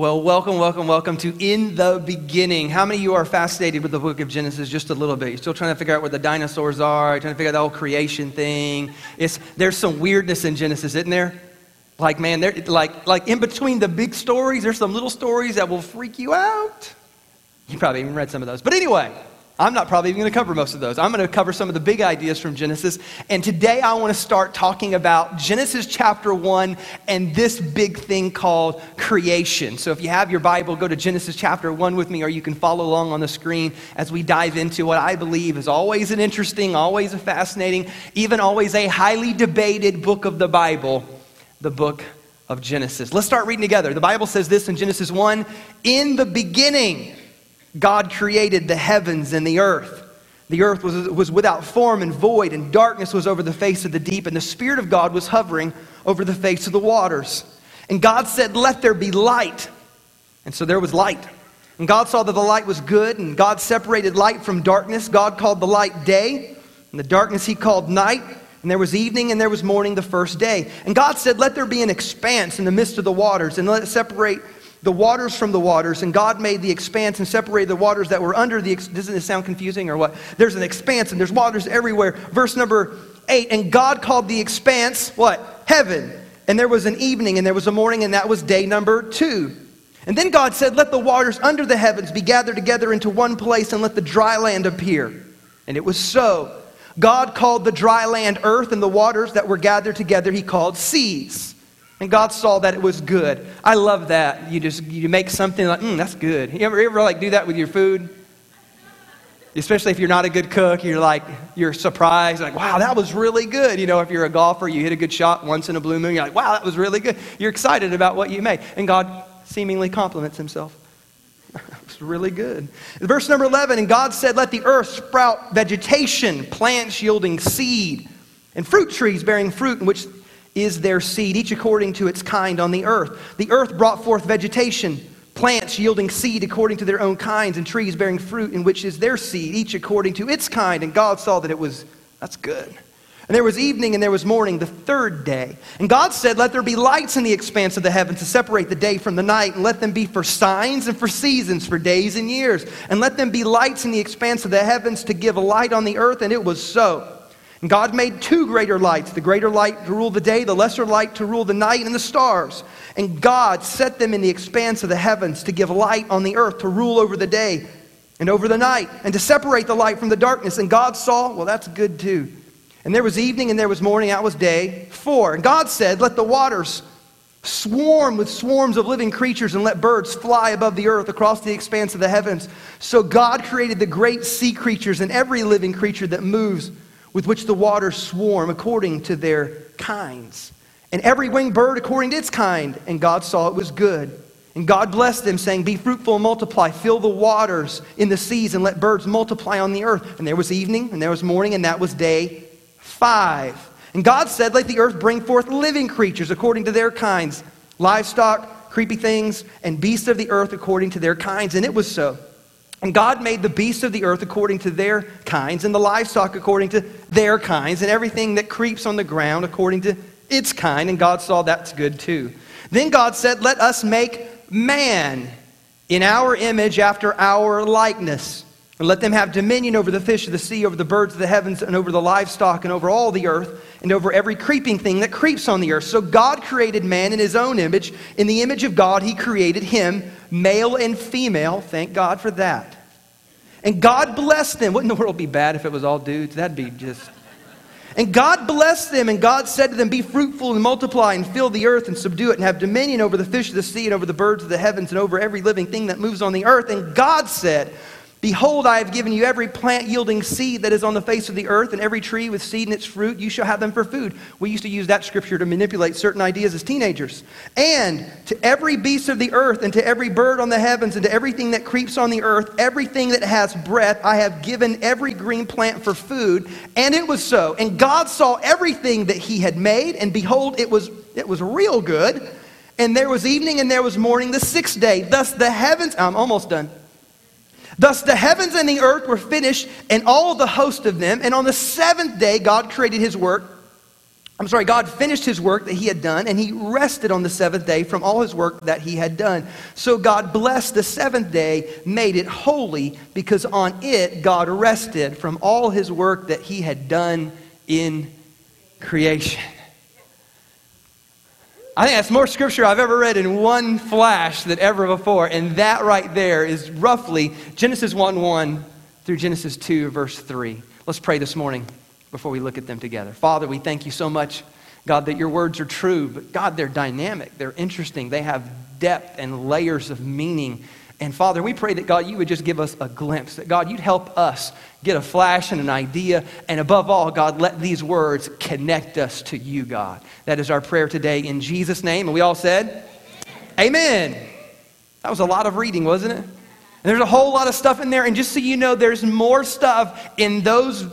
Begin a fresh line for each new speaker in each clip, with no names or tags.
Well, welcome, welcome, welcome to In the Beginning. How many of you are fascinated with the book of Genesis just a little bit? You're still trying to figure out where the dinosaurs are, trying to figure out the whole creation thing. It's, there's some weirdness in Genesis, isn't there? Like, man, there, like, like in between the big stories, there's some little stories that will freak you out. You probably even read some of those. But anyway, I'm not probably even going to cover most of those. I'm going to cover some of the big ideas from Genesis. And today I want to start talking about Genesis chapter 1 and this big thing called creation. So if you have your Bible, go to Genesis chapter 1 with me, or you can follow along on the screen as we dive into what I believe is always an interesting, always a fascinating, even always a highly debated book of the Bible, the book of Genesis. Let's start reading together. The Bible says this in Genesis 1 In the beginning, God created the heavens and the earth. The earth was, was without form and void, and darkness was over the face of the deep, and the Spirit of God was hovering over the face of the waters. And God said, Let there be light. And so there was light. And God saw that the light was good, and God separated light from darkness. God called the light day, and the darkness he called night. And there was evening and there was morning the first day. And God said, Let there be an expanse in the midst of the waters, and let it separate the waters from the waters, and God made the expanse and separated the waters that were under the. Doesn't this sound confusing or what? There's an expanse and there's waters everywhere. Verse number eight, and God called the expanse what? Heaven. And there was an evening and there was a morning, and that was day number two. And then God said, Let the waters under the heavens be gathered together into one place, and let the dry land appear. And it was so. God called the dry land earth, and the waters that were gathered together he called seas. And God saw that it was good. I love that. You just you make something like, mm, that's good. You ever, you ever like do that with your food? Especially if you're not a good cook, you're like, you're surprised, like, wow, that was really good. You know, if you're a golfer, you hit a good shot once in a blue moon, you're like, wow, that was really good. You're excited about what you made. And God seemingly compliments himself. it's really good. Verse number 11, and God said, Let the earth sprout vegetation, plants yielding seed, and fruit trees bearing fruit, in which is their seed, each according to its kind on the earth. The earth brought forth vegetation, plants yielding seed according to their own kinds, and trees bearing fruit in which is their seed, each according to its kind. And God saw that it was, that's good. And there was evening and there was morning, the third day. And God said, Let there be lights in the expanse of the heavens to separate the day from the night, and let them be for signs and for seasons, for days and years. And let them be lights in the expanse of the heavens to give light on the earth. And it was so. And God made two greater lights the greater light to rule the day, the lesser light to rule the night, and the stars. And God set them in the expanse of the heavens to give light on the earth, to rule over the day and over the night, and to separate the light from the darkness. And God saw, well, that's good too. And there was evening and there was morning, that was day four. And God said, Let the waters swarm with swarms of living creatures and let birds fly above the earth across the expanse of the heavens. So God created the great sea creatures and every living creature that moves with which the waters swarm according to their kinds, and every winged bird according to its kind. And God saw it was good. And God blessed them, saying, Be fruitful and multiply, fill the waters in the seas, and let birds multiply on the earth. And there was evening, and there was morning, and that was day five. And God said, Let the earth bring forth living creatures according to their kinds, livestock, creepy things, and beasts of the earth according to their kinds. And it was so. And God made the beasts of the earth according to their kinds, and the livestock according to their kinds, and everything that creeps on the ground according to its kind. And God saw that's good too. Then God said, Let us make man in our image after our likeness. And let them have dominion over the fish of the sea, over the birds of the heavens, and over the livestock, and over all the earth, and over every creeping thing that creeps on the earth. So God created man in his own image. In the image of God, he created him, male and female. Thank God for that. And God blessed them. Wouldn't the world be bad if it was all dudes? That'd be just. And God blessed them, and God said to them, Be fruitful and multiply, and fill the earth and subdue it, and have dominion over the fish of the sea, and over the birds of the heavens, and over every living thing that moves on the earth. And God said, Behold, I have given you every plant yielding seed that is on the face of the earth, and every tree with seed in its fruit. You shall have them for food. We used to use that scripture to manipulate certain ideas as teenagers. And to every beast of the earth, and to every bird on the heavens, and to everything that creeps on the earth, everything that has breath, I have given every green plant for food. And it was so. And God saw everything that He had made, and behold, it was, it was real good. And there was evening and there was morning the sixth day. Thus the heavens, I'm almost done. Thus the heavens and the earth were finished, and all the host of them. And on the seventh day, God created his work I'm sorry, God finished his work that he had done, and he rested on the seventh day from all his work that he had done. So God blessed the seventh day, made it holy, because on it God rested from all his work that he had done in creation. I think that's more scripture I've ever read in one flash than ever before. And that right there is roughly Genesis 1 1 through Genesis 2, verse 3. Let's pray this morning before we look at them together. Father, we thank you so much, God, that your words are true, but God, they're dynamic, they're interesting, they have depth and layers of meaning. And Father, we pray that God, you would just give us a glimpse, that God, you'd help us get a flash and an idea. And above all, God, let these words connect us to you, God. That is our prayer today in Jesus' name. And we all said, Amen. That was a lot of reading, wasn't it? And there's a whole lot of stuff in there. And just so you know, there's more stuff in those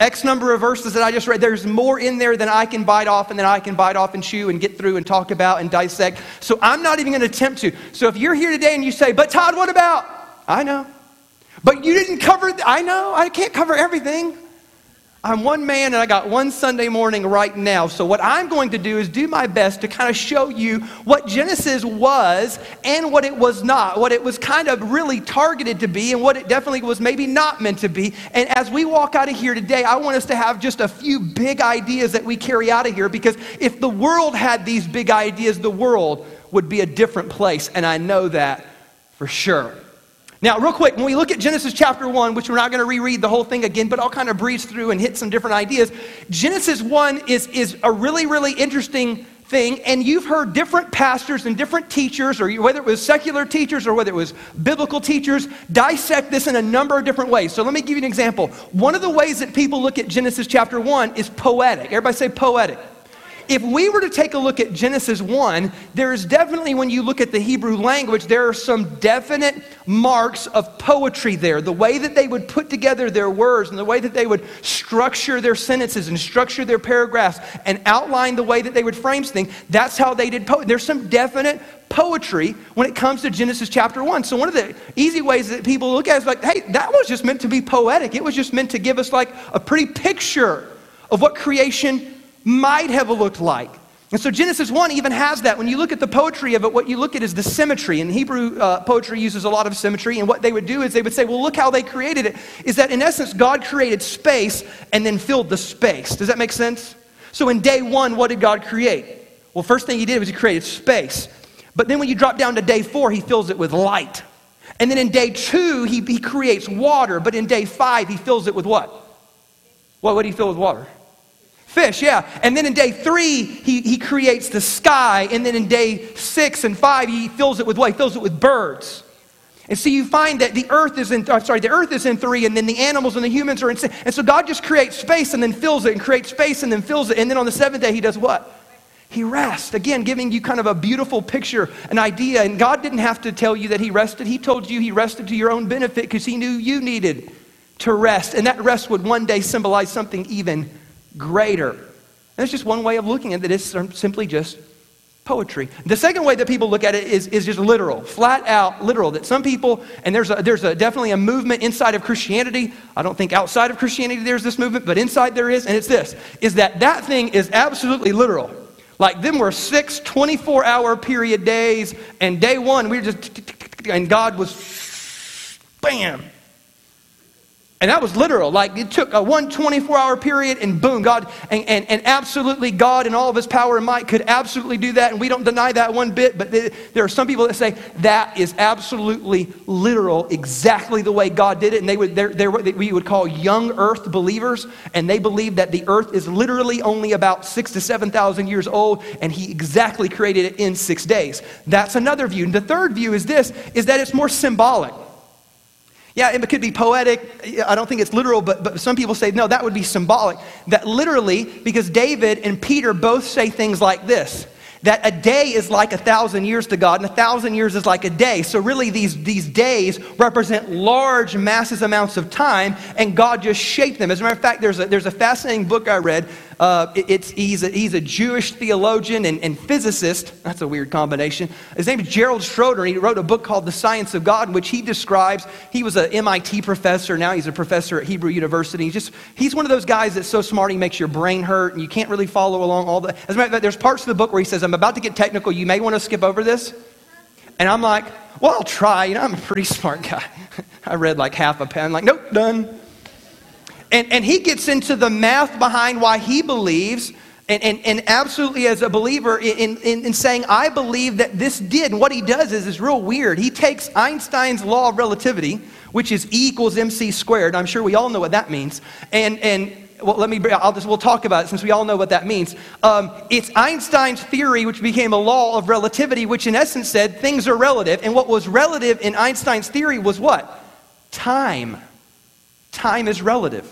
X number of verses that I just read, there's more in there than I can bite off and then I can bite off and chew and get through and talk about and dissect. So I'm not even going to attempt to. So if you're here today and you say, but Todd, what about? I know. But you didn't cover, th- I know, I can't cover everything. I'm one man and I got one Sunday morning right now. So, what I'm going to do is do my best to kind of show you what Genesis was and what it was not, what it was kind of really targeted to be and what it definitely was maybe not meant to be. And as we walk out of here today, I want us to have just a few big ideas that we carry out of here because if the world had these big ideas, the world would be a different place. And I know that for sure. Now, real quick, when we look at Genesis chapter 1, which we're not going to reread the whole thing again, but I'll kind of breeze through and hit some different ideas. Genesis 1 is, is a really, really interesting thing, and you've heard different pastors and different teachers, or whether it was secular teachers or whether it was biblical teachers, dissect this in a number of different ways. So let me give you an example. One of the ways that people look at Genesis chapter 1 is poetic. Everybody say poetic if we were to take a look at Genesis 1, there is definitely, when you look at the Hebrew language, there are some definite marks of poetry there. The way that they would put together their words and the way that they would structure their sentences and structure their paragraphs and outline the way that they would frame things, that's how they did poetry. There's some definite poetry when it comes to Genesis chapter 1. So, one of the easy ways that people look at it is like, hey, that was just meant to be poetic. It was just meant to give us like a pretty picture of what creation might have looked like. And so Genesis 1 even has that. When you look at the poetry of it, what you look at is the symmetry. And Hebrew uh, poetry uses a lot of symmetry. And what they would do is they would say, well, look how they created it. Is that in essence, God created space and then filled the space. Does that make sense? So in day one, what did God create? Well, first thing he did was he created space. But then when you drop down to day four, he fills it with light. And then in day two, he, he creates water. But in day five, he fills it with what? What would he fill with water? Fish, yeah. And then in day three, he, he creates the sky. And then in day six and five, he fills it with what? He fills it with birds. And so you find that the earth is in, I'm sorry, the earth is in three, and then the animals and the humans are in six. And so God just creates space and then fills it, and creates space and then fills it. And then on the seventh day, he does what? He rests. Again, giving you kind of a beautiful picture, an idea. And God didn't have to tell you that he rested. He told you he rested to your own benefit because he knew you needed to rest. And that rest would one day symbolize something even greater. And That's just one way of looking at it. It's simply just poetry. The second way that people look at it is, is just literal, flat out literal. That some people, and there's, a, there's a, definitely a movement inside of Christianity. I don't think outside of Christianity there's this movement, but inside there is, and it's this, is that that thing is absolutely literal. Like them were six 24 hour period days, and day one we were just, and God was, bam, and that was literal. Like it took a one 24 hour period and boom, God, and, and, and absolutely God and all of his power and might could absolutely do that. And we don't deny that one bit, but there are some people that say that is absolutely literal, exactly the way God did it. And they would, they're, they're what we would call young earth believers. And they believe that the earth is literally only about six to 7,000 years old. And he exactly created it in six days. That's another view. And the third view is this, is that it's more symbolic. Yeah, it could be poetic. I don't think it's literal, but, but some people say, no, that would be symbolic. That literally, because David and Peter both say things like this that a day is like a thousand years to God, and a thousand years is like a day. So, really, these, these days represent large, massive amounts of time, and God just shaped them. As a matter of fact, there's a, there's a fascinating book I read Uh, it, it's, he's, a, he's a Jewish theologian and, and physicist. That's a weird combination. His name is Gerald Schroeder. He wrote a book called The Science of God, in which he describes, he was an MIT professor. Now he's a professor at Hebrew University. He's, just, he's one of those guys that's so smart he makes your brain hurt and you can't really follow along all the. As a matter of fact, there's parts of the book where he says, I'm about to get technical. You may want to skip over this. And I'm like, well, I'll try. You know, I'm a pretty smart guy. I read like half a pen, like, nope, done. And, and he gets into the math behind why he believes, and, and, and absolutely as a believer, in, in, in saying, I believe that this did. And what he does is, is real weird. He takes Einstein's law of relativity, which is E equals mc squared. I'm sure we all know what that means. And, and well, let me, I'll just, we'll talk about it since we all know what that means. Um, it's Einstein's theory, which became a law of relativity, which in essence said things are relative. And what was relative in Einstein's theory was what? Time. Time is relative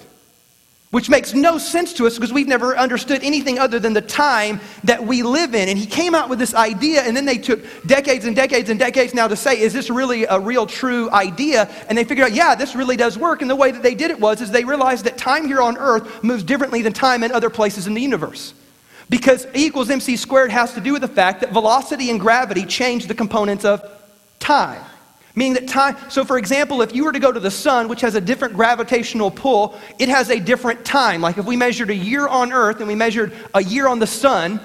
which makes no sense to us because we've never understood anything other than the time that we live in. And he came out with this idea, and then they took decades and decades and decades now to say, is this really a real true idea? And they figured out, yeah, this really does work. And the way that they did it was is they realized that time here on earth moves differently than time in other places in the universe. Because E equals mc squared has to do with the fact that velocity and gravity change the components of time. Meaning that time, so for example, if you were to go to the sun, which has a different gravitational pull, it has a different time. Like if we measured a year on Earth and we measured a year on the sun,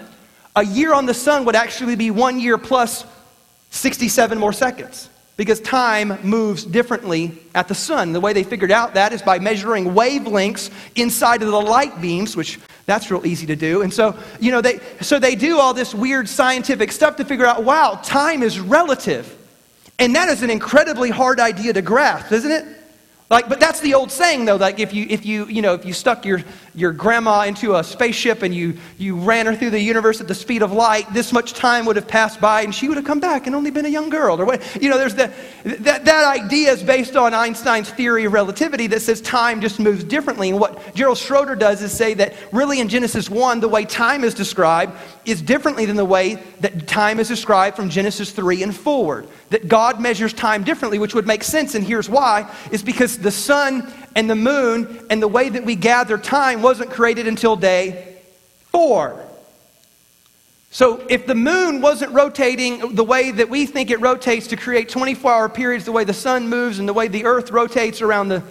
a year on the sun would actually be one year plus 67 more seconds. Because time moves differently at the sun. The way they figured out that is by measuring wavelengths inside of the light beams, which that's real easy to do. And so, you know, they so they do all this weird scientific stuff to figure out, wow, time is relative. And that is an incredibly hard idea to grasp, isn't it? Like, but that's the old saying, though. Like, if you, if you, you know, if you stuck your, your grandma into a spaceship and you, you ran her through the universe at the speed of light, this much time would have passed by and she would have come back and only been a young girl. Or what? You know, there's the, that, that idea is based on Einstein's theory of relativity that says time just moves differently. And what Gerald Schroeder does is say that really in Genesis 1, the way time is described is differently than the way that time is described from Genesis 3 and forward. That God measures time differently, which would make sense. And here's why is because the sun and the moon and the way that we gather time wasn't created until day four. So, if the moon wasn't rotating the way that we think it rotates to create 24 hour periods, the way the sun moves and the way the earth rotates around the.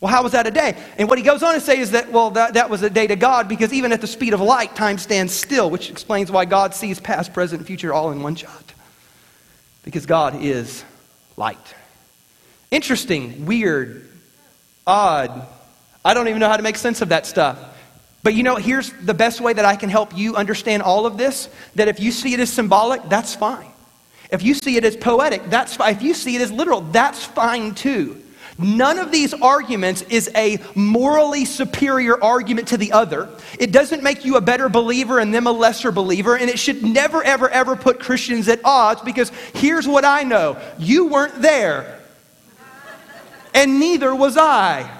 Well, how was that a day? And what he goes on to say is that, well, that, that was a day to God because even at the speed of light, time stands still, which explains why God sees past, present, future all in one shot. Because God is light. Interesting, weird, odd. I don't even know how to make sense of that stuff. But you know, here's the best way that I can help you understand all of this that if you see it as symbolic, that's fine. If you see it as poetic, that's fine. If you see it as literal, that's fine too. None of these arguments is a morally superior argument to the other. It doesn't make you a better believer and them a lesser believer, and it should never, ever, ever put Christians at odds because here's what I know you weren't there and neither was I.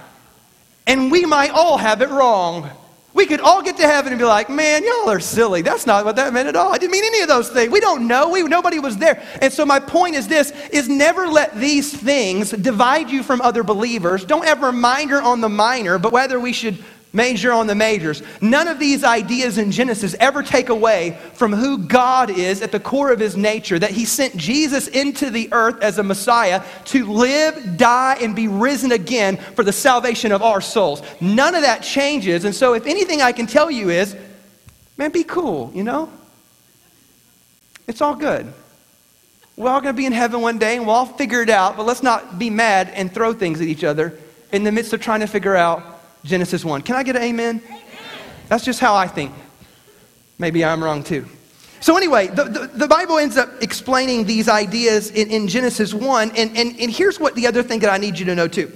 And we might all have it wrong. We could all get to heaven and be like, man, y'all are silly. That's not what that meant at all. I didn't mean any of those things. We don't know. We, nobody was there. And so my point is this, is never let these things divide you from other believers. Don't ever minor on the minor, but whether we should major on the majors. None of these ideas in Genesis ever take away from who God is at the core of his nature, that he sent Jesus into the earth as a Messiah to live, die, and be risen again for the salvation of our souls. None of that changes. And so, if anything I can tell you is, man, be cool, you know? It's all good. We're all going to be in heaven one day and we'll all figure it out, but let's not be mad and throw things at each other in the midst of trying to figure out Genesis 1. Can I get an amen? amen? That's just how I think. Maybe I'm wrong too. So, anyway, the, the, the, Bible ends up explaining these ideas in, in Genesis 1. And, and, and here's what the other thing that I need you to know too.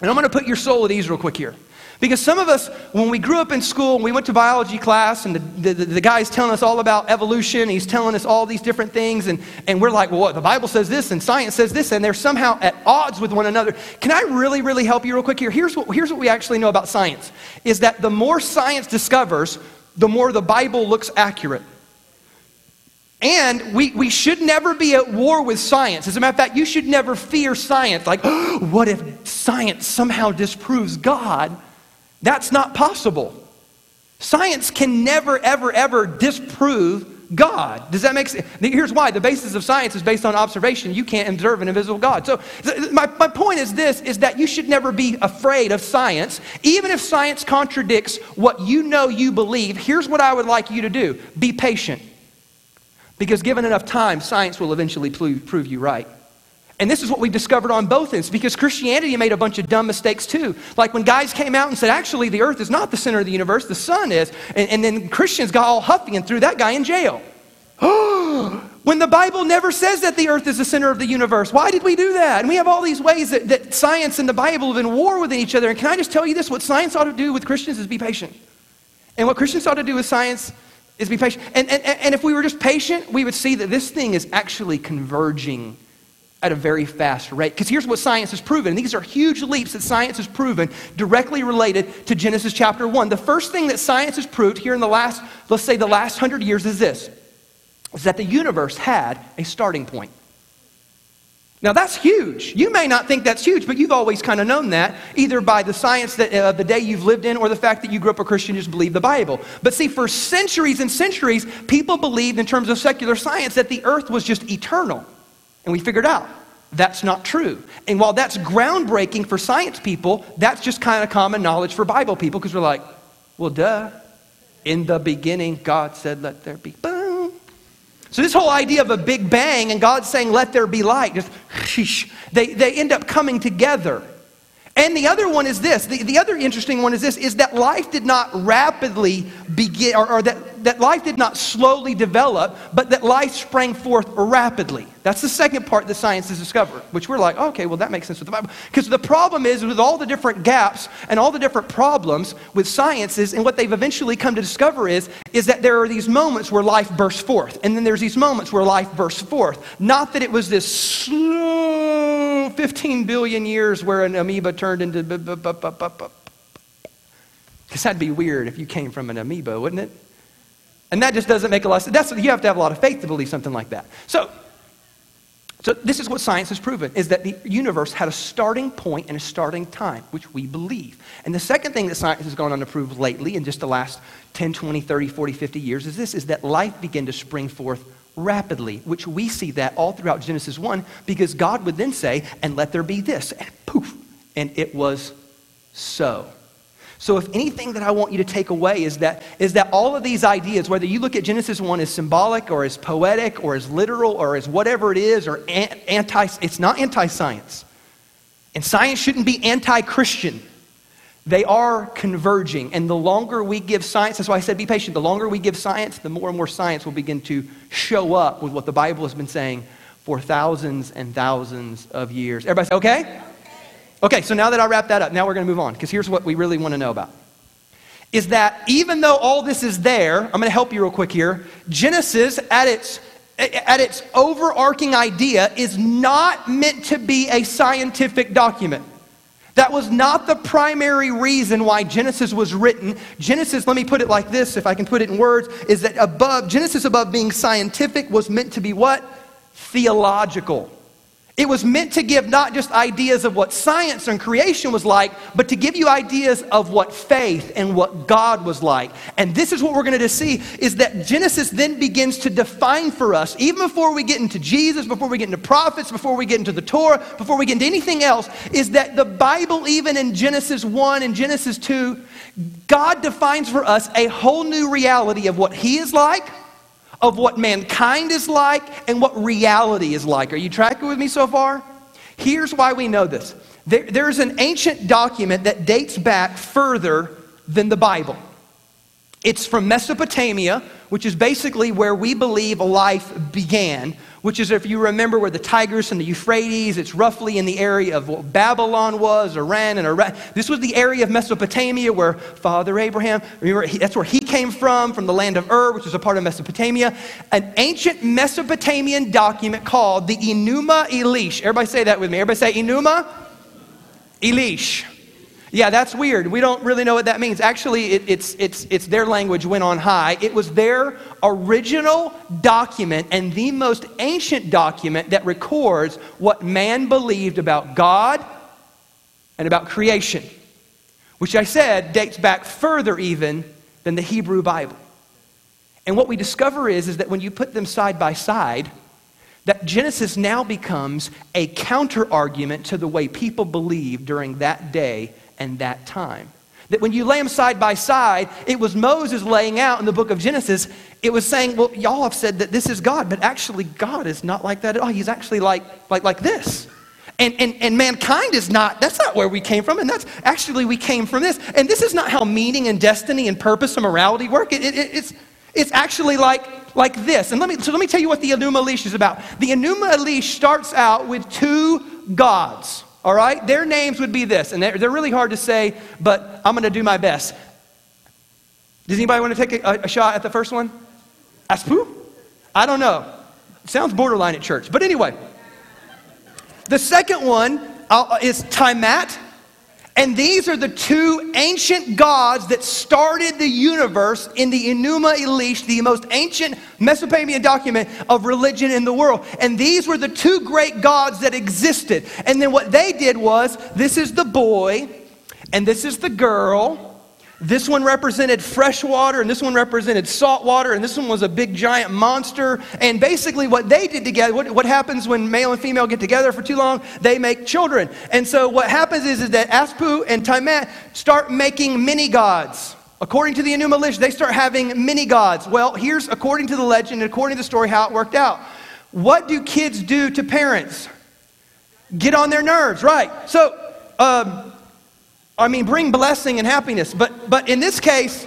And I'm going to put your soul at ease real quick here. Because some of us, when we grew up in school, we went to biology class, and the, the, the, guy's telling us all about evolution, he's telling us all these different things, and, and we're like, well, what? The Bible says this, and science says this, and they're somehow at odds with one another. Can I really, really help you real quick here? Here's what, here's what we actually know about science is that the more science discovers, the more the Bible looks accurate. And we, we should never be at war with science. As a matter of fact, you should never fear science. Like, oh, what if science somehow disproves God? That's not possible. Science can never, ever, ever disprove God. Does that make sense? Here's why. The basis of science is based on observation. You can't observe an invisible God. So my, my point is this, is that you should never be afraid of science. Even if science contradicts what you know you believe, here's what I would like you to do. Be patient. Because given enough time, science will eventually prove you right. And this is what we discovered on both ends because Christianity made a bunch of dumb mistakes too. Like when guys came out and said, actually, the earth is not the center of the universe, the sun is. And, and then Christians got all huffy and threw that guy in jail. when the Bible never says that the earth is the center of the universe, why did we do that? And we have all these ways that, that science and the Bible have been war with each other. And can I just tell you this? What science ought to do with Christians is be patient. And what Christians ought to do with science is be patient. And, and, and if we were just patient, we would see that this thing is actually converging at a very fast rate. Because here's what science has proven. And these are huge leaps that science has proven directly related to Genesis chapter 1. The first thing that science has proved here in the last, let's say the last hundred years is this, is that the universe had a starting point. Now that's huge. You may not think that's huge, but you've always kind of known that, either by the science that, uh, the day you've lived in or the fact that you grew up a Christian and just believe the Bible. But see, for centuries and centuries, people believed in terms of secular science that the earth was just eternal. And we figured out that's not true. And while that's groundbreaking for science people, that's just kind of common knowledge for Bible people because we're like, well, duh. In the beginning, God said, let there be. Boom. So, this whole idea of a big bang and God saying, let there be light, just they, they end up coming together. And the other one is this the, the other interesting one is this is that life did not rapidly begin, or, or, that, that life did not slowly develop, but that life sprang forth rapidly. That's the second part that science has discovered, which we're like, okay, well, that makes sense with the Bible. Because the problem is with all the different gaps and all the different problems with sciences, and what they've eventually come to discover is, is that there are these moments where life bursts forth, and then there's these moments where life bursts forth. Not that it was this slow 15 billion years where an amoeba turned into. Because that'd be weird if you came from an amoeba, wouldn't it? And that just doesn't make a lot of sense. That's, you have to have a lot of faith to believe something like that. So, so this is what science has proven, is that the universe had a starting point and a starting time, which we believe. And the second thing that science has gone on to prove lately in just the last 10, 20, 30, 40, 50 years is this, is that life began to spring forth rapidly, which we see that all throughout Genesis 1, because God would then say, and let there be this, and poof, and it was so. So, if anything that I want you to take away is that, is that all of these ideas, whether you look at Genesis 1 as symbolic or as poetic or as literal or as whatever it is, or anti, it's not anti science. And science shouldn't be anti Christian. They are converging. And the longer we give science, that's why I said be patient, the longer we give science, the more and more science will begin to show up with what the Bible has been saying for thousands and thousands of years. Everybody say, okay? Okay, so now that I wrap that up, now we're going to move on because here's what we really want to know about. Is that even though all this is there, I'm going to help you real quick here. Genesis, at its, at its overarching idea, is not meant to be a scientific document. That was not the primary reason why Genesis was written. Genesis, let me put it like this, if I can put it in words, is that above, Genesis above being scientific was meant to be what? Theological. It was meant to give not just ideas of what science and creation was like, but to give you ideas of what faith and what God was like. And this is what we're going to see is that Genesis then begins to define for us, even before we get into Jesus, before we get into prophets, before we get into the Torah, before we get into anything else, is that the Bible, even in Genesis 1 and Genesis 2, God defines for us a whole new reality of what He is like of what mankind is like and what reality is like. Are you tracking with me so far? Here's why we know this there, there's an ancient document that dates back further than the Bible. It's from Mesopotamia, which is basically where we believe life began, which is, if you remember, where the Tigris and the Euphrates, it's roughly in the area of what Babylon was, Iran and Iraq. This was the area of Mesopotamia where Father Abraham, remember, that's where he came from, from the land of Ur, which is a part of Mesopotamia. An ancient Mesopotamian document called the Enuma Elish. Everybody say that with me. Everybody say Enuma Elish. Yeah, that's weird. We don't really know what that means. Actually, it, it's, it's, it's their language went on high. It was their original document and the most ancient document that records what man believed about God and about creation, which I said dates back further even than the Hebrew Bible. And what we discover is, is that when you put them side by side, that Genesis now becomes a counter argument to the way people believed during that day and that time. That when you lay them side by side, it was Moses laying out in the book of Genesis, it was saying, well, y'all have said that this is God, but actually God is not like that at all. He's actually like, like, like this. And, and, and mankind is not, that's not where we came from. And that's actually, we came from this. And this is not how meaning and destiny and purpose and morality work. It, it, it's, it's actually like, like this. And let me, so let me tell you what the Enuma Elish is about. The Enuma Elish starts out with two gods, all right? Their names would be this, and they're, they're really hard to say, but I'm going to do my best. Does anybody want to take a, a shot at the first one? Aspu? I don't know. sounds borderline at church. But anyway, the second one is Tiamat and these are the two ancient gods that started the universe in the Enuma Elish, the most ancient Mesopotamian document of religion in the world. And these were the two great gods that existed. And then what they did was this is the boy, and this is the girl this one represented fresh water, and this one represented salt water, and this one was a big giant monster. And basically, what they did together, what, what happens when male and female get together for too long? They make children. And so, what happens is, is that Aspu and Tiamat start making mini gods. According to the Enuma Elish, they start having mini gods. Well, here's according to the legend according to the story how it worked out. What do kids do to parents? Get on their nerves, right? So, um, I mean, bring blessing and happiness. But, but in this case,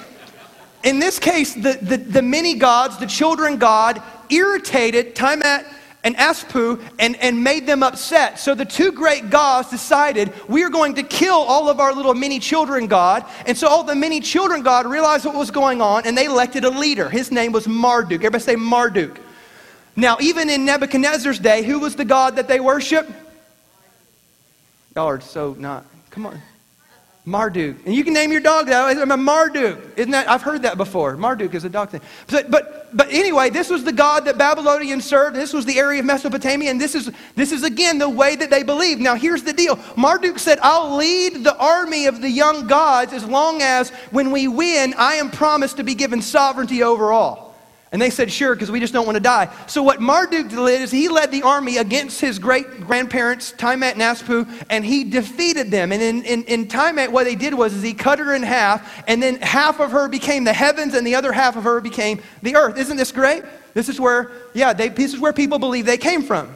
in this case, the, the, the many gods, the children God, irritated Tiamat and Aspu and, and made them upset. So the two great gods decided we are going to kill all of our little mini children God. And so all the mini children God realized what was going on and they elected a leader. His name was Marduk. Everybody say Marduk. Now, even in Nebuchadnezzar's day, who was the God that they worshiped? Y'all are so not. Come on. Marduk. And you can name your dog that. I'm a Marduk. Isn't that? I've heard that before. Marduk is a dog thing. But, but, but anyway, this was the God that Babylonians served. This was the area of Mesopotamia. And this is, this is, again, the way that they believed. Now, here's the deal Marduk said, I'll lead the army of the young gods as long as when we win, I am promised to be given sovereignty over all. And they said, sure, because we just don't want to die. So what Marduk did is he led the army against his great grandparents, Tiamat and Aspu, and he defeated them. And in, in, in Tiamat, what they did was is he cut her in half, and then half of her became the heavens, and the other half of her became the earth. Isn't this great? This is where, yeah, they, this is where people believe they came from.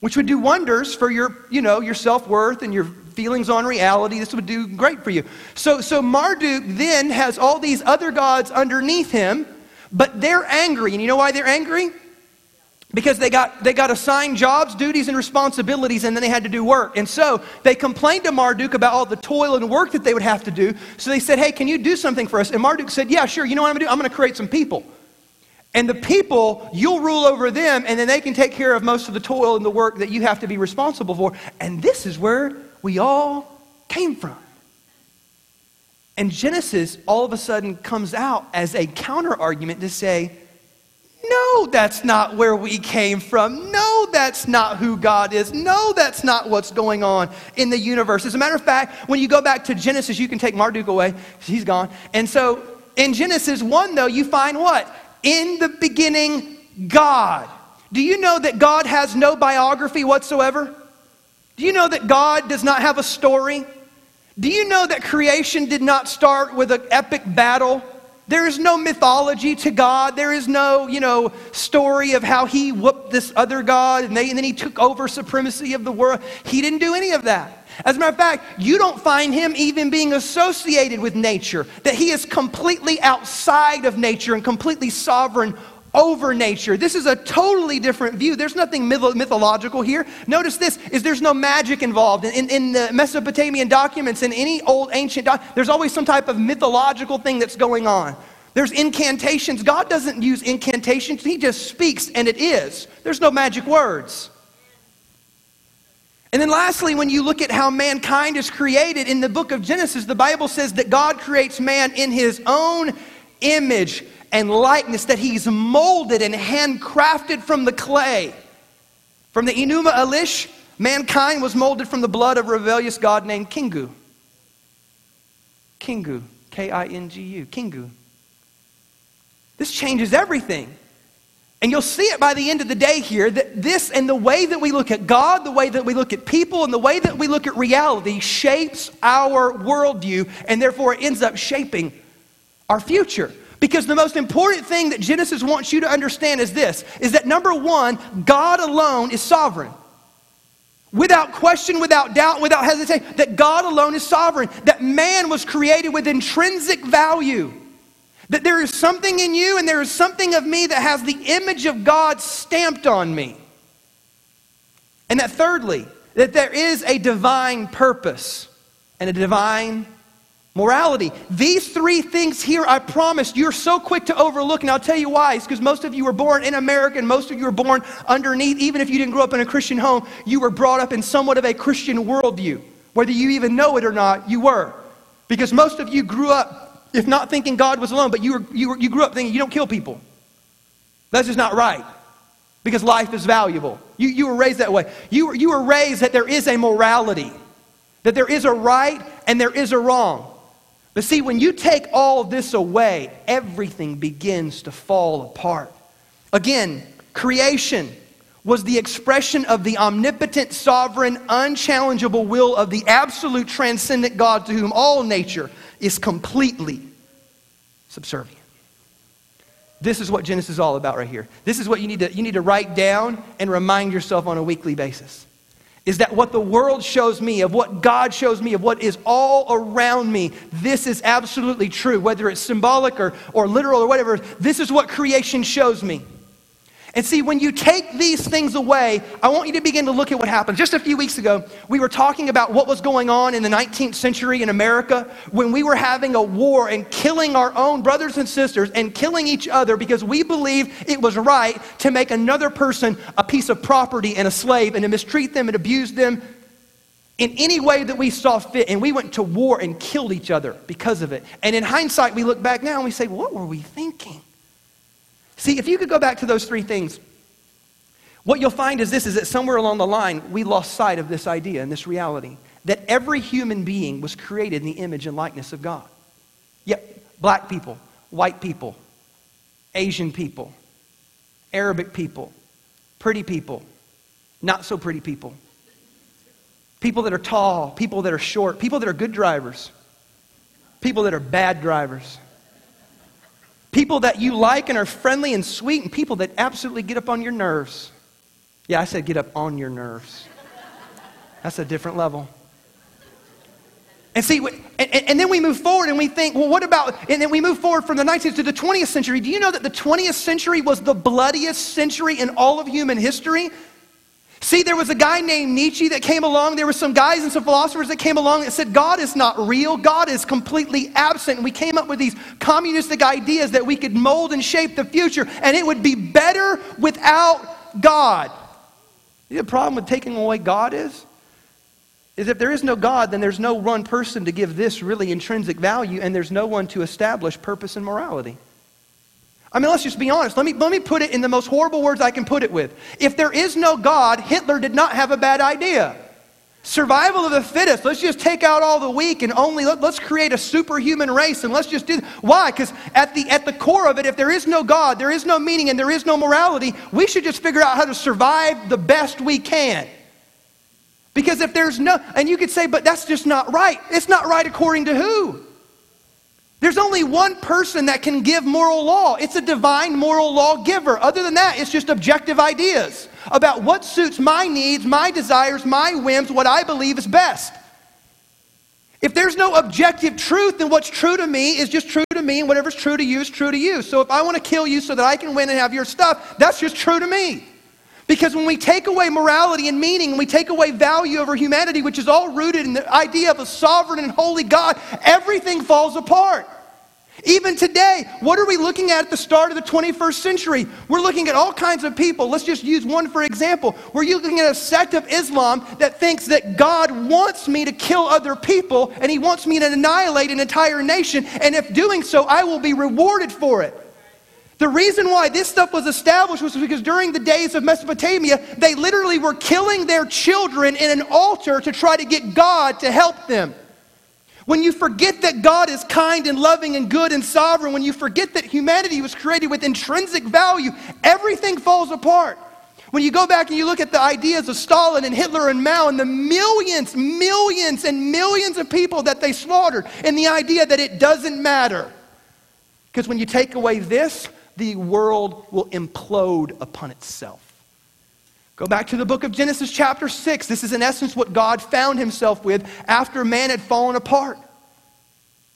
Which would do wonders for your, you know, your self-worth and your feelings on reality. This would do great for you. So, so Marduk then has all these other gods underneath him but they're angry. And you know why they're angry? Because they got, they got assigned jobs, duties, and responsibilities, and then they had to do work. And so they complained to Marduk about all the toil and work that they would have to do. So they said, Hey, can you do something for us? And Marduk said, Yeah, sure. You know what I'm to do? I'm to create some people. And the people, you'll rule over them, and then they can take care of most of the toil and the work that you have to be responsible for. And this is where we all came from. And Genesis all of a sudden comes out as a counter argument to say, no, that's not where we came from. No, that's not who God is. No, that's not what's going on in the universe. As a matter of fact, when you go back to Genesis, you can take Marduk away. He's gone. And so in Genesis 1, though, you find what? In the beginning, God. Do you know that God has no biography whatsoever? Do you know that God does not have a story? Do you know that creation did not start with an epic battle? There is no mythology to God. There is no, you know, story of how he whooped this other God and, they, and then he took over supremacy of the world. He didn't do any of that. As a matter of fact, you don't find him even being associated with nature, that he is completely outside of nature and completely sovereign over nature. This is a totally different view. There's nothing myth- mythological here. Notice this is there's no magic involved. In, in, in the Mesopotamian documents, in any old ancient doc, there's always some type of mythological thing that's going on. There's incantations. God doesn't use incantations. He just speaks and it is. There's no magic words. And then lastly, when you look at how mankind is created in the book of Genesis, the Bible says that God creates man in his own image and likeness that he's molded and handcrafted from the clay. From the Enuma Elish, mankind was molded from the blood of a rebellious god named Kingu. Kingu. K I N G U, Kingu. This changes everything. And you'll see it by the end of the day here that this and the way that we look at God, the way that we look at people, and the way that we look at reality shapes our worldview, and therefore it ends up shaping our future. Because the most important thing that Genesis wants you to understand is this is that number one, God alone is sovereign. Without question, without doubt, without hesitation, that God alone is sovereign, that man was created with intrinsic value. That there is something in you and there is something of me that has the image of God stamped on me. And that thirdly, that there is a divine purpose and a divine morality. These three things here, I promise, you're so quick to overlook, and I'll tell you why. It's because most of you were born in America, and most of you were born underneath, even if you didn't grow up in a Christian home, you were brought up in somewhat of a Christian worldview. Whether you even know it or not, you were. Because most of you grew up, if not thinking God was alone, but you, were, you, were, you grew up thinking you don't kill people. That's just not right. Because life is valuable. You, you were raised that way. You you were raised that there is a morality, that there is a right and there is a wrong. But see, when you take all this away, everything begins to fall apart. Again, creation was the expression of the omnipotent, sovereign, unchallengeable will of the absolute transcendent God to whom all nature is completely subservient. This is what Genesis is all about right here. This is what you need to, you need to write down and remind yourself on a weekly basis is that what the world shows me, of what God shows me, of what is all around me, this is absolutely true, whether it's symbolic or, or literal or whatever. This is what creation shows me. And see, when you take these things away, I want you to begin to look at what happened. Just a few weeks ago, we were talking about what was going on in the 19th century in America when we were having a war and killing our own brothers and sisters and killing each other because we believed it was right to make another person a piece of property and a slave and to mistreat them and abuse them in any way that we saw fit. And we went to war and killed each other because of it. And in hindsight, we look back now and we say, what were we thinking? See, if you could go back to those three things, what you'll find is this is that somewhere along the line, we lost sight of this idea and this reality that every human being was created in the image and likeness of God. Yep, black people, white people, Asian people, Arabic people, pretty people, not so pretty people, people that are tall, people that are short, people that are good drivers, people that are bad drivers People that you like and are friendly and sweet, and people that absolutely get up on your nerves. Yeah, I said get up on your nerves. That's a different level. And see, and, and, then we move forward and we think, well, what about, and then we move forward from the 19th to the 20th century. Do you know that the 20th century was the bloodiest century in all of human history? See, there was a guy named Nietzsche that came along. There were some guys and some philosophers that came along that said, God is not real. God is completely absent. And we came up with these communistic ideas that we could mold and shape the future, and it would be better without God. The problem with taking away God is, is if there is no God, then there's no one person to give this really intrinsic value, and there's no one to establish purpose and morality. I mean, let's just be honest. Let me, let me put it in the most horrible words I can put it with. If there is no God, Hitler did not have a bad idea. Survival of the fittest. Let's just take out all the weak and only let, us create a superhuman race and let's just do. Why? Because at the at the core of it, if there is no God, there is no meaning, and there is no morality, we should just figure out how to survive the best we can. Because if there's no, and you could say, but that's just not right. It's not right according to who? There's only one person that can give moral law. It's a divine moral law giver. Other than that, it's just objective ideas about what suits my needs, my desires, my whims, what I believe is best. If there's no objective truth, then what's true to me is just true to me, and whatever's true to you is true to you. So if I want to kill you so that I can win and have your stuff, that's just true to me. Because when we take away morality and meaning, and we take away value over humanity, which is all rooted in the idea of a sovereign and holy God, everything falls apart. Even today, what are we looking at at the start of the 21st century? We're looking at all kinds of people. Let's just use one for example. We're looking at a sect of Islam that thinks that God wants me to kill other people and he wants me to annihilate an entire nation, and if doing so, I will be rewarded for it. The reason why this stuff was established was because during the days of Mesopotamia, they literally were killing their children in an altar to try to get God to help them. When you forget that God is kind and loving and good and sovereign, when you forget that humanity was created with intrinsic value, everything falls apart. When you go back and you look at the ideas of Stalin and Hitler and Mao and the millions, millions, and millions of people that they slaughtered, and the idea that it doesn't matter. Because when you take away this, the world will implode upon itself. Go back to the book of Genesis, chapter 6. This is, in essence, what God found himself with after man had fallen apart.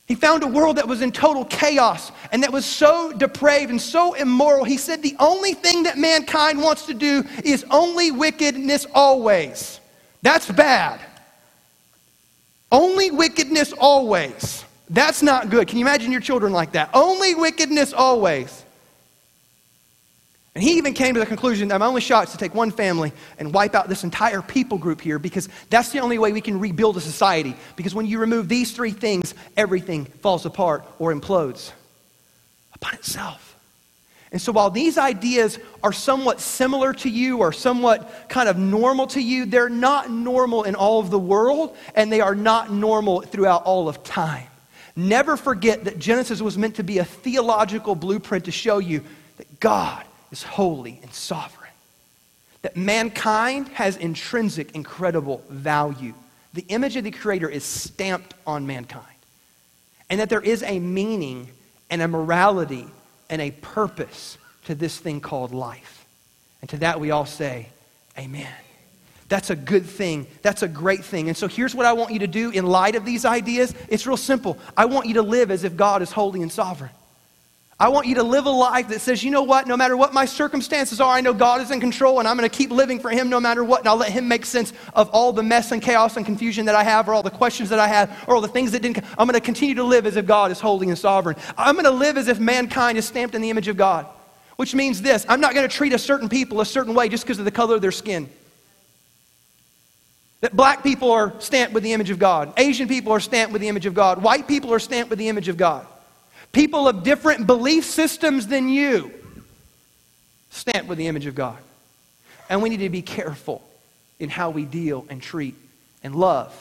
He found a world that was in total chaos and that was so depraved and so immoral. He said the only thing that mankind wants to do is only wickedness always. That's bad. Only wickedness always. That's not good. Can you imagine your children like that? Only wickedness always. And he even came to the conclusion that my only shot is to take one family and wipe out this entire people group here because that's the only way we can rebuild a society. Because when you remove these three things, everything falls apart or implodes upon itself. And so while these ideas are somewhat similar to you or somewhat kind of normal to you, they're not normal in all of the world and they are not normal throughout all of time. Never forget that Genesis was meant to be a theological blueprint to show you that God is holy and sovereign. That mankind has intrinsic, incredible value. The image of the Creator is stamped on mankind. And that there is a meaning and a morality and a purpose to this thing called life. And to that we all say, Amen. That's a good thing. That's a great thing. And so here's what I want you to do in light of these ideas. It's real simple. I want you to live as if God is holy and sovereign. I want you to live a life that says, you know what, no matter what my circumstances are, I know God is in control and I'm going to keep living for Him no matter what. And I'll let Him make sense of all the mess and chaos and confusion that I have, or all the questions that I have, or all the things that didn't. I'm going to continue to live as if God is holy and sovereign. I'm going to live as if mankind is stamped in the image of God, which means this I'm not going to treat a certain people a certain way just because of the color of their skin. That black people are stamped with the image of God, Asian people are stamped with the image of God, white people are stamped with the image of God people of different belief systems than you, stamped with the image of God. And we need to be careful in how we deal and treat and love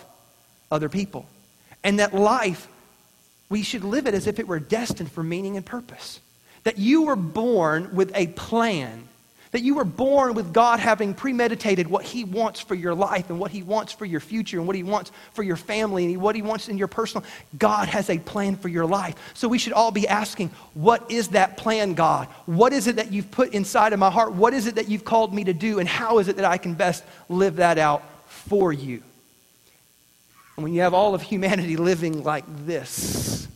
other people. And that life, we should live it as if it were destined for meaning and purpose. That you were born with a plan that you were born with God having premeditated what He wants for your life and what He wants for your future and what He wants for your family and what He wants in your personal. God has a plan for your life. So we should all be asking, what is that plan, God? What is it that you've put inside of my heart? What is it that you've called me to do? And how is it that I can best live that out for you? And when you have all of humanity living like this,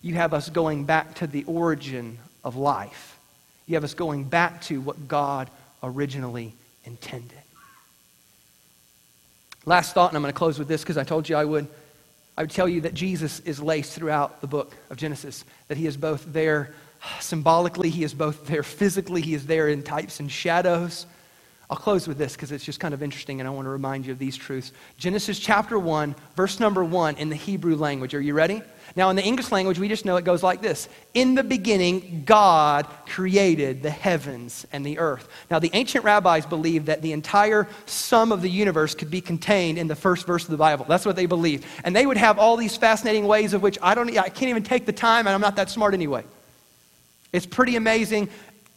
you have us going back to the origin of life you have us going back to what God originally intended. Last thought, and I'm going to close with this because I told you I would. I would tell you that Jesus is laced throughout the book of Genesis, that he is both there symbolically, he is both there physically, he is there in types and shadows. I'll close with this because it's just kind of interesting and I want to remind you of these truths. Genesis chapter 1, verse number 1 in the Hebrew language. Are you ready? Now, in the English language, we just know it goes like this In the beginning, God created the heavens and the earth. Now, the ancient rabbis believed that the entire sum of the universe could be contained in the first verse of the Bible. That's what they believed. And they would have all these fascinating ways of which I, don't, I can't even take the time, and I'm not that smart anyway. It's pretty amazing.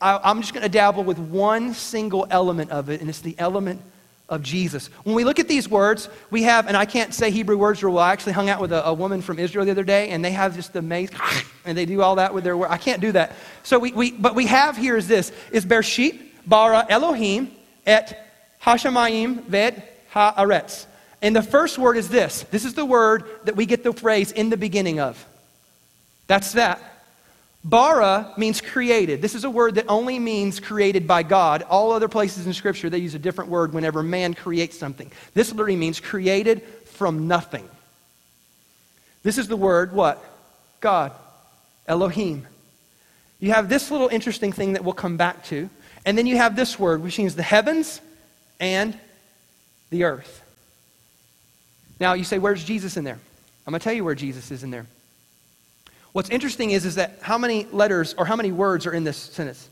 I, I'm just going to dabble with one single element of it, and it's the element of Jesus. When we look at these words, we have, and I can't say Hebrew words real well. I actually hung out with a, a woman from Israel the other day, and they have just the amazing, and they do all that with their word. I can't do that. So we, we but we have here is this, is Bereshit bara Elohim et Hashemayim vet haaretz. And the first word is this. This is the word that we get the phrase in the beginning of. That's that. Bara means created. This is a word that only means created by God. All other places in Scripture, they use a different word whenever man creates something. This literally means created from nothing. This is the word, what? God. Elohim. You have this little interesting thing that we'll come back to. And then you have this word, which means the heavens and the earth. Now, you say, where's Jesus in there? I'm going to tell you where Jesus is in there. What's interesting is, is that how many letters or how many words are in this sentence?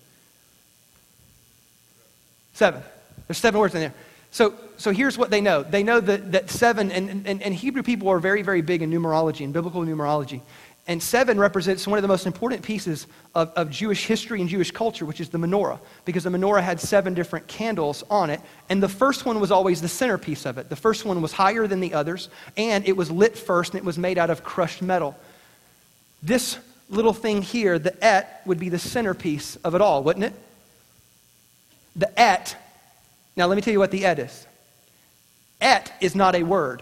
Seven. There's seven words in there. So, so here's what they know. They know that, that seven, and, and, and Hebrew people are very, very big in numerology, in biblical numerology. And seven represents one of the most important pieces of, of Jewish history and Jewish culture, which is the menorah, because the menorah had seven different candles on it. And the first one was always the centerpiece of it. The first one was higher than the others, and it was lit first, and it was made out of crushed metal. This little thing here, the et, would be the centerpiece of it all, wouldn't it? The et. Now, let me tell you what the et is. Et is not a word.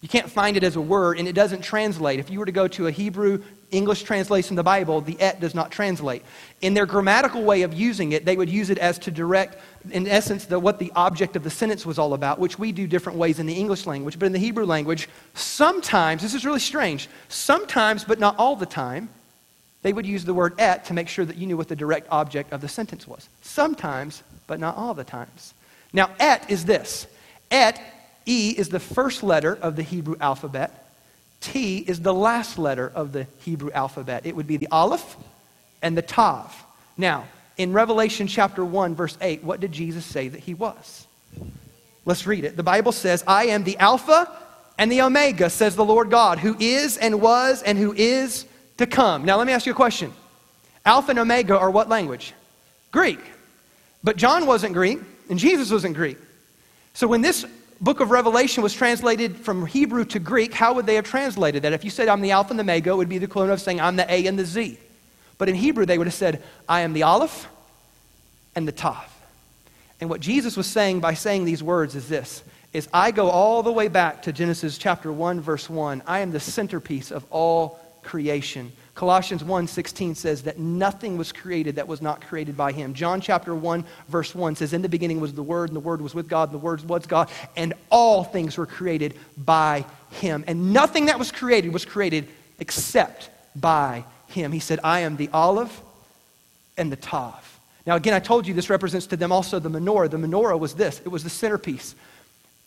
You can't find it as a word, and it doesn't translate. If you were to go to a Hebrew English translation of the Bible, the et does not translate. In their grammatical way of using it, they would use it as to direct, in essence, the, what the object of the sentence was all about, which we do different ways in the English language. But in the Hebrew language, sometimes, this is really strange, sometimes, but not all the time, they would use the word et to make sure that you knew what the direct object of the sentence was. Sometimes, but not all the times. Now, et is this. Et E is the first letter of the Hebrew alphabet. T is the last letter of the Hebrew alphabet. It would be the Aleph and the Tav. Now, in Revelation chapter 1, verse 8, what did Jesus say that he was? Let's read it. The Bible says, I am the Alpha and the Omega, says the Lord God, who is and was and who is to come. Now, let me ask you a question. Alpha and Omega are what language? Greek. But John wasn't Greek, and Jesus wasn't Greek. So when this book of Revelation was translated from Hebrew to Greek, how would they have translated that? If you said, I'm the Alpha and the Omega, it would be the equivalent of saying, I'm the A and the Z. But in Hebrew, they would have said, I am the Aleph and the Tav. And what Jesus was saying by saying these words is this is I go all the way back to Genesis chapter 1 verse 1. I am the centerpiece of all creation. Colossians 1:16 says that nothing was created that was not created by him. John chapter 1 verse 1 says in the beginning was the word and the word was with God and the word was God and all things were created by him. And nothing that was created was created except by him. He said, "I am the Aleph and the tav." Now again, I told you this represents to them also the menorah. The menorah was this. It was the centerpiece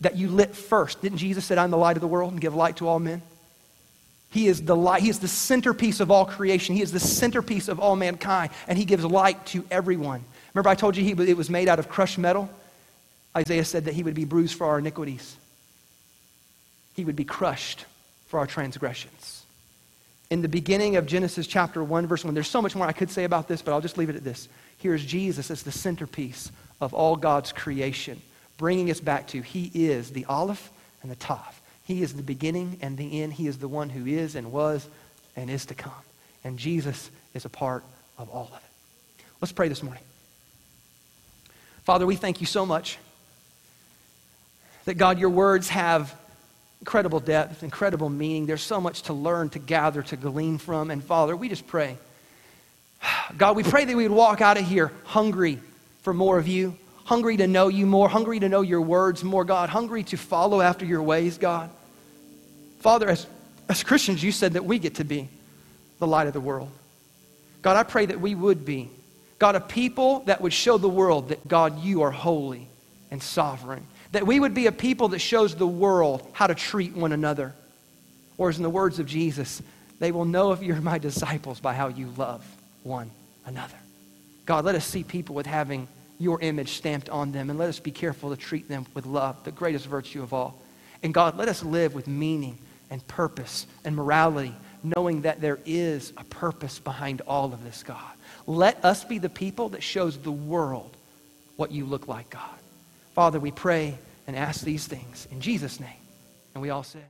that you lit first. Didn't Jesus say, "I'm the light of the world and give light to all men"? He is the light. He is the centerpiece of all creation. He is the centerpiece of all mankind, and he gives light to everyone. Remember, I told you he, it was made out of crushed metal? Isaiah said that he would be bruised for our iniquities, he would be crushed for our transgressions. In the beginning of Genesis chapter 1, verse 1, there's so much more I could say about this, but I'll just leave it at this. Here's Jesus as the centerpiece of all God's creation, bringing us back to He is the Aleph and the Tav. He is the beginning and the end. He is the one who is and was and is to come. And Jesus is a part of all of it. Let's pray this morning. Father, we thank you so much that, God, your words have incredible depth, incredible meaning. There's so much to learn, to gather, to glean from. And Father, we just pray. God, we pray that we would walk out of here hungry for more of you, hungry to know you more, hungry to know your words more, God, hungry to follow after your ways, God. Father, as, as Christians, you said that we get to be the light of the world. God, I pray that we would be, God, a people that would show the world that, God, you are holy and sovereign. That we would be a people that shows the world how to treat one another. Or, as in the words of Jesus, they will know if you're my disciples by how you love one another. God, let us see people with having your image stamped on them, and let us be careful to treat them with love, the greatest virtue of all. And God, let us live with meaning and purpose and morality, knowing that there is a purpose behind all of this, God. Let us be the people that shows the world what you look like, God. Father, we pray and ask these things in Jesus' name. And we all say,